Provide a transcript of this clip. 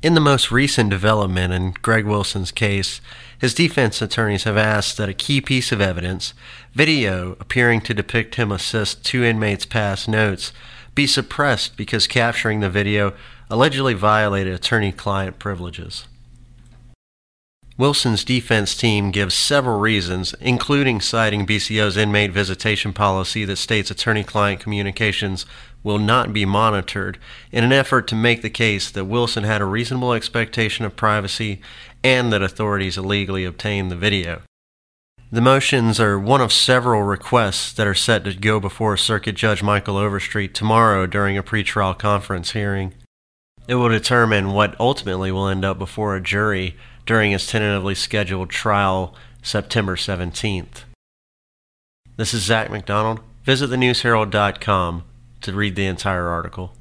In the most recent development in Greg Wilson's case, his defense attorneys have asked that a key piece of evidence, video appearing to depict him assist two inmates pass notes, be suppressed because capturing the video allegedly violated attorney client privileges. Wilson's defense team gives several reasons, including citing BCO's inmate visitation policy that states attorney client communications will not be monitored, in an effort to make the case that Wilson had a reasonable expectation of privacy and that authorities illegally obtained the video. The motions are one of several requests that are set to go before Circuit Judge Michael Overstreet tomorrow during a pretrial conference hearing. It will determine what ultimately will end up before a jury during his tentatively scheduled trial September 17th. This is Zach McDonald. Visit thenewsherald.com to read the entire article.